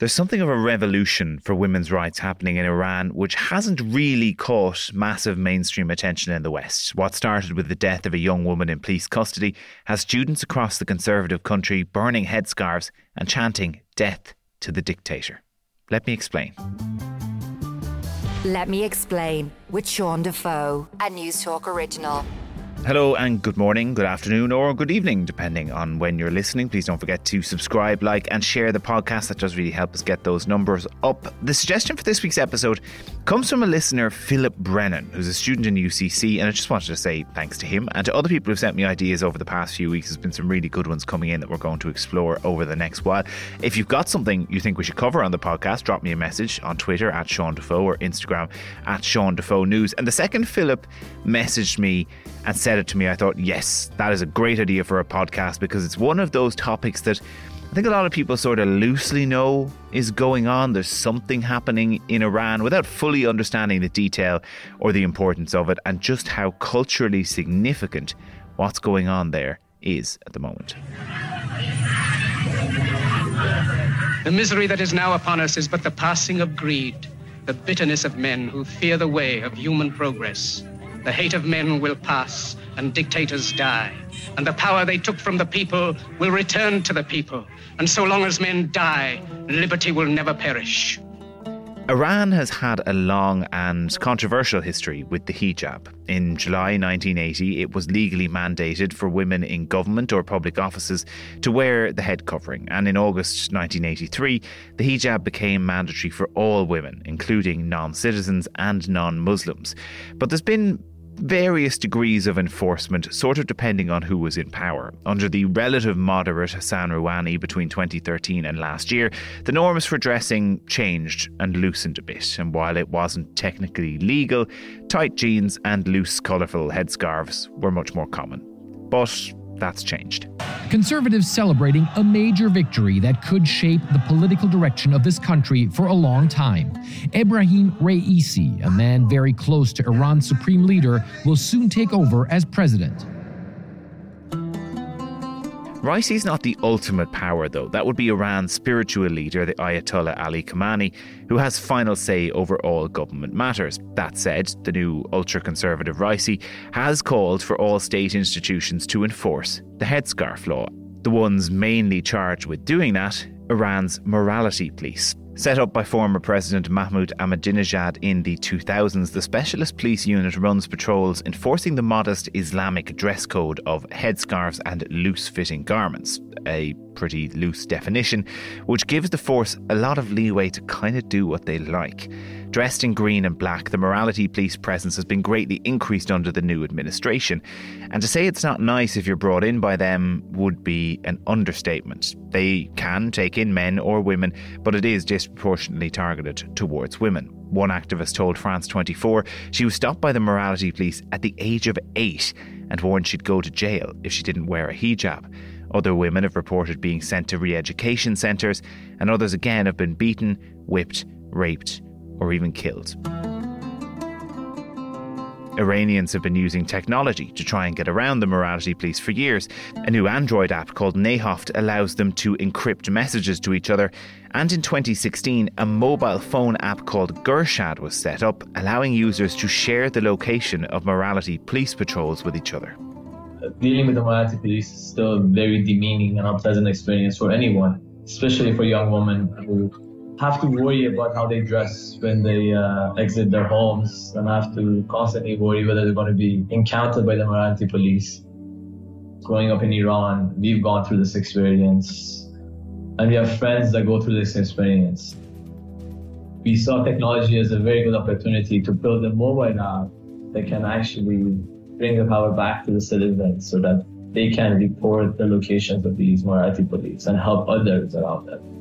There's something of a revolution for women's rights happening in Iran, which hasn't really caught massive mainstream attention in the West. What started with the death of a young woman in police custody has students across the conservative country burning headscarves and chanting, Death to the dictator. Let me explain. Let me explain with Sean Defoe, a News Talk original. Hello and good morning, good afternoon, or good evening, depending on when you're listening. Please don't forget to subscribe, like, and share the podcast. That does really help us get those numbers up. The suggestion for this week's episode comes from a listener, Philip Brennan, who's a student in UCC, and I just wanted to say thanks to him and to other people who've sent me ideas over the past few weeks. There's been some really good ones coming in that we're going to explore over the next while. If you've got something you think we should cover on the podcast, drop me a message on Twitter at Sean Defoe or Instagram at Sean Defoe News. And the second Philip messaged me and said it to me, I thought, yes, that is a great idea for a podcast because it's one of those topics that I think a lot of people sort of loosely know is going on. There's something happening in Iran without fully understanding the detail or the importance of it and just how culturally significant what's going on there is at the moment. The misery that is now upon us is but the passing of greed, the bitterness of men who fear the way of human progress. The hate of men will pass and dictators die. And the power they took from the people will return to the people. And so long as men die, liberty will never perish. Iran has had a long and controversial history with the hijab. In July 1980, it was legally mandated for women in government or public offices to wear the head covering, and in August 1983, the hijab became mandatory for all women, including non citizens and non Muslims. But there's been various degrees of enforcement, sort of depending on who was in power. Under the relative moderate Hassan Rouhani between 2013 and last year, the norms for dressing changed and loosened a bit. And while it wasn't technically legal, tight jeans and loose, colourful headscarves were much more common. But that's changed. Conservatives celebrating a major victory that could shape the political direction of this country for a long time. Ebrahim Raisi, a man very close to Iran's supreme leader, will soon take over as president. Raisi is not the ultimate power, though. That would be Iran's spiritual leader, the Ayatollah Ali Khamenei, who has final say over all government matters. That said, the new ultra conservative Raisi has called for all state institutions to enforce the headscarf law. The ones mainly charged with doing that, Iran's morality police. Set up by former President Mahmoud Ahmadinejad in the 2000s, the Specialist Police Unit runs patrols enforcing the modest Islamic dress code of headscarves and loose fitting garments. A pretty loose definition, which gives the force a lot of leeway to kind of do what they like. Dressed in green and black, the morality police presence has been greatly increased under the new administration. And to say it's not nice if you're brought in by them would be an understatement. They can take in men or women, but it is disproportionately targeted towards women. One activist told France 24 she was stopped by the morality police at the age of eight and warned she'd go to jail if she didn't wear a hijab. Other women have reported being sent to re education centres, and others again have been beaten, whipped, raped, or even killed. Iranians have been using technology to try and get around the morality police for years. A new Android app called Nahoft allows them to encrypt messages to each other. And in 2016, a mobile phone app called Gershad was set up, allowing users to share the location of morality police patrols with each other. Dealing with the morality police is still a very demeaning and unpleasant experience for anyone, especially for young women who have to worry about how they dress when they uh, exit their homes and have to constantly worry whether they're going to be encountered by the morality police. Growing up in Iran, we've gone through this experience and we have friends that go through this experience. We saw technology as a very good opportunity to build a mobile app that can actually bring the power back to the citizens so that they can report the locations of these morality police and help others around them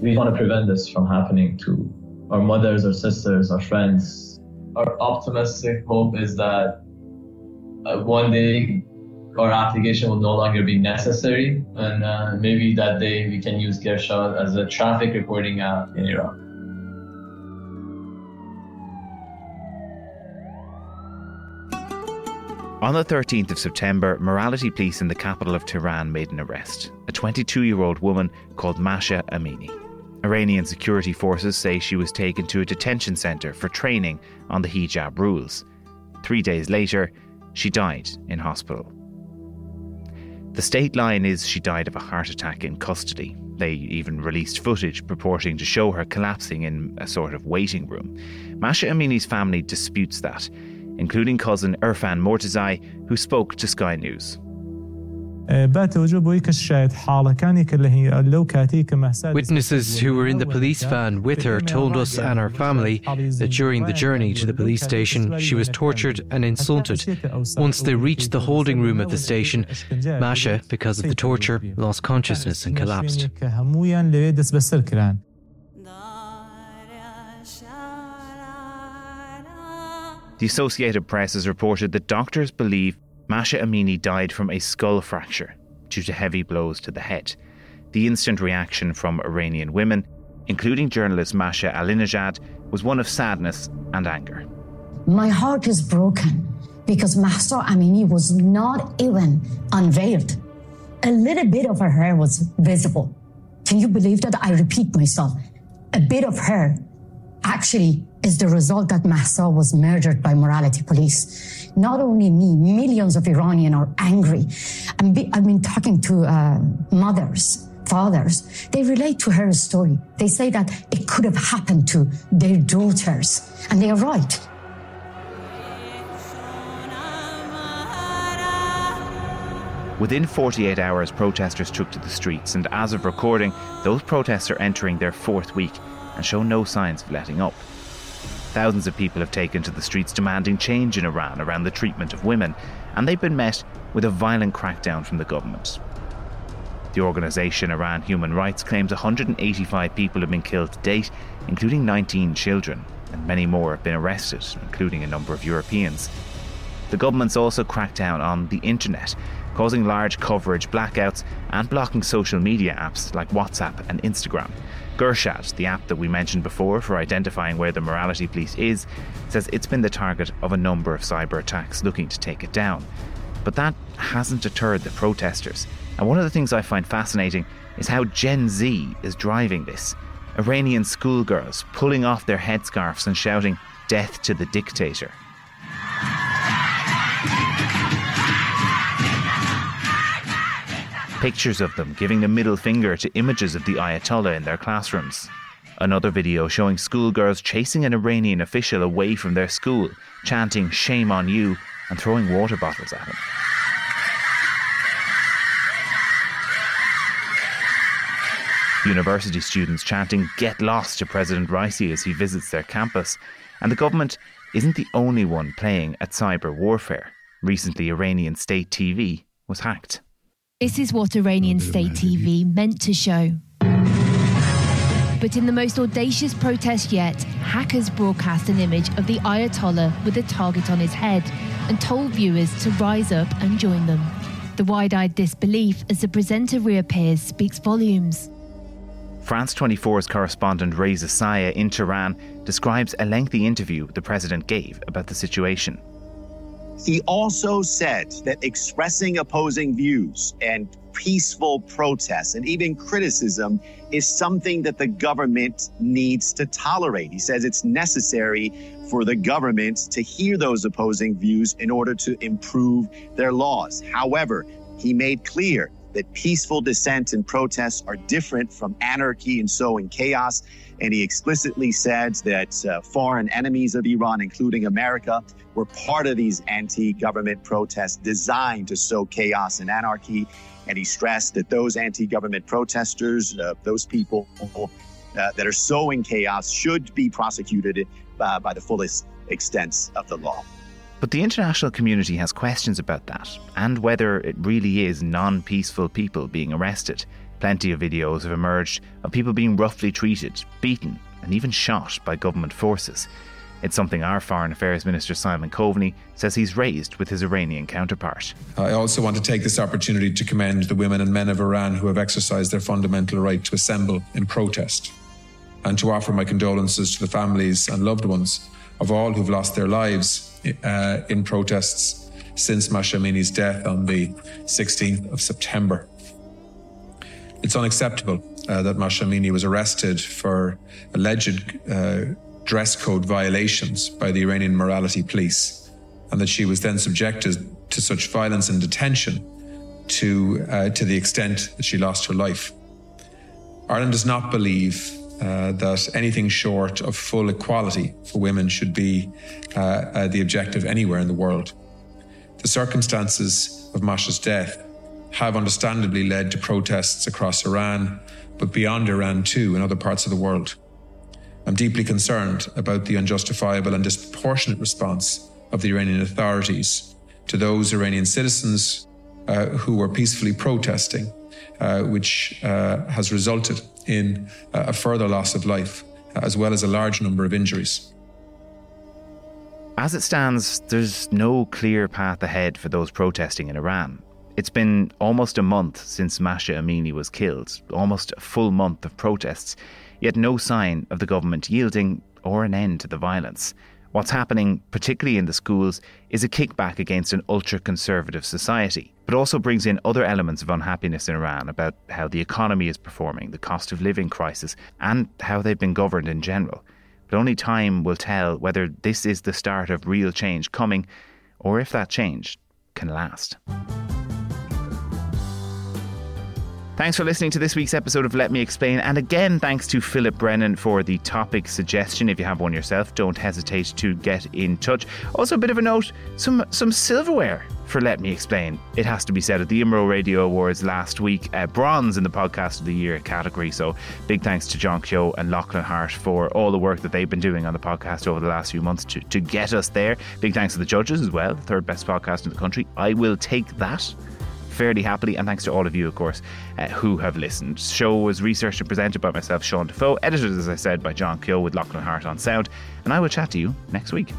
we want to prevent this from happening to our mothers, our sisters, our friends. Our optimistic hope is that uh, one day our application will no longer be necessary, and uh, maybe that day we can use Gershad as a traffic reporting app in Iraq. On the 13th of September, morality police in the capital of Tehran made an arrest a 22 year old woman called Masha Amini. Iranian security forces say she was taken to a detention centre for training on the hijab rules. Three days later, she died in hospital. The state line is she died of a heart attack in custody. They even released footage purporting to show her collapsing in a sort of waiting room. Masha Amini's family disputes that, including cousin Erfan Mortezaei, who spoke to Sky News. Witnesses who were in the police van with her told us and our family that during the journey to the police station, she was tortured and insulted. Once they reached the holding room of the station, Masha, because of the torture, lost consciousness and collapsed. The Associated Press has reported that doctors believe Masha Amini died from a skull fracture due to heavy blows to the head. The instant reaction from Iranian women, including journalist Masih Alinejad, was one of sadness and anger. My heart is broken because Mahsa Amini was not even unveiled. A little bit of her hair was visible. Can you believe that? I repeat myself. A bit of hair actually is the result that Mahsa was murdered by morality police. Not only me, millions of Iranians are angry. I've been talking to uh, mothers, fathers. They relate to her story. They say that it could have happened to their daughters, and they are right. Within 48 hours, protesters took to the streets, and as of recording, those protests are entering their fourth week and show no signs of letting up. Thousands of people have taken to the streets demanding change in Iran around the treatment of women, and they've been met with a violent crackdown from the government. The organisation Iran Human Rights claims 185 people have been killed to date, including 19 children, and many more have been arrested, including a number of Europeans. The government's also cracked down on the internet, causing large coverage blackouts and blocking social media apps like WhatsApp and Instagram. Gershad, the app that we mentioned before for identifying where the morality police is, says it's been the target of a number of cyber attacks looking to take it down. But that hasn't deterred the protesters. And one of the things I find fascinating is how Gen Z is driving this. Iranian schoolgirls pulling off their headscarves and shouting, Death to the dictator. Pictures of them giving the middle finger to images of the Ayatollah in their classrooms. Another video showing schoolgirls chasing an Iranian official away from their school, chanting, Shame on you, and throwing water bottles at him. University students chanting, Get lost to President Raisi as he visits their campus. And the government isn't the only one playing at cyber warfare. Recently, Iranian state TV was hacked. This is what Iranian state TV meant to show. But in the most audacious protest yet, hackers broadcast an image of the Ayatollah with a target on his head and told viewers to rise up and join them. The wide eyed disbelief as the presenter reappears speaks volumes. France 24's correspondent Reza Sayah in Tehran describes a lengthy interview the president gave about the situation. He also said that expressing opposing views and peaceful protests and even criticism is something that the government needs to tolerate. He says it's necessary for the government to hear those opposing views in order to improve their laws. However, he made clear that peaceful dissent and protests are different from anarchy and sowing chaos. And he explicitly said that uh, foreign enemies of Iran, including America, were part of these anti government protests designed to sow chaos and anarchy. And he stressed that those anti government protesters, uh, those people uh, that are sowing chaos, should be prosecuted uh, by the fullest extent of the law. But the international community has questions about that and whether it really is non peaceful people being arrested. Plenty of videos have emerged of people being roughly treated, beaten, and even shot by government forces. It's something our Foreign Affairs Minister Simon Coveney says he's raised with his Iranian counterpart. I also want to take this opportunity to commend the women and men of Iran who have exercised their fundamental right to assemble in protest and to offer my condolences to the families and loved ones of all who've lost their lives uh, in protests since Masha death on the 16th of September. It's unacceptable uh, that Mahsa Amini was arrested for alleged uh, dress code violations by the Iranian morality police, and that she was then subjected to such violence and detention to, uh, to the extent that she lost her life. Ireland does not believe uh, that anything short of full equality for women should be uh, uh, the objective anywhere in the world. The circumstances of Masha's death have understandably led to protests across Iran, but beyond Iran too, in other parts of the world. I'm deeply concerned about the unjustifiable and disproportionate response of the Iranian authorities to those Iranian citizens uh, who were peacefully protesting, uh, which uh, has resulted in a further loss of life, as well as a large number of injuries. As it stands, there's no clear path ahead for those protesting in Iran. It's been almost a month since Mahsa Amini was killed, almost a full month of protests, yet no sign of the government yielding or an end to the violence. What's happening, particularly in the schools, is a kickback against an ultra conservative society, but also brings in other elements of unhappiness in Iran about how the economy is performing, the cost of living crisis, and how they've been governed in general. But only time will tell whether this is the start of real change coming, or if that change can last. Thanks for listening to this week's episode of Let Me Explain. And again, thanks to Philip Brennan for the topic suggestion. If you have one yourself, don't hesitate to get in touch. Also, a bit of a note some, some silverware for Let Me Explain. It has to be said at the IMRO Radio Awards last week, uh, bronze in the Podcast of the Year category. So big thanks to John Keogh and Lachlan Hart for all the work that they've been doing on the podcast over the last few months to, to get us there. Big thanks to the judges as well, third best podcast in the country. I will take that fairly happily. And thanks to all of you, of course, uh, who have listened. The show was researched and presented by myself, Sean Defoe, edited, as I said, by John Keogh with Lachlan Hart on sound. And I will chat to you next week.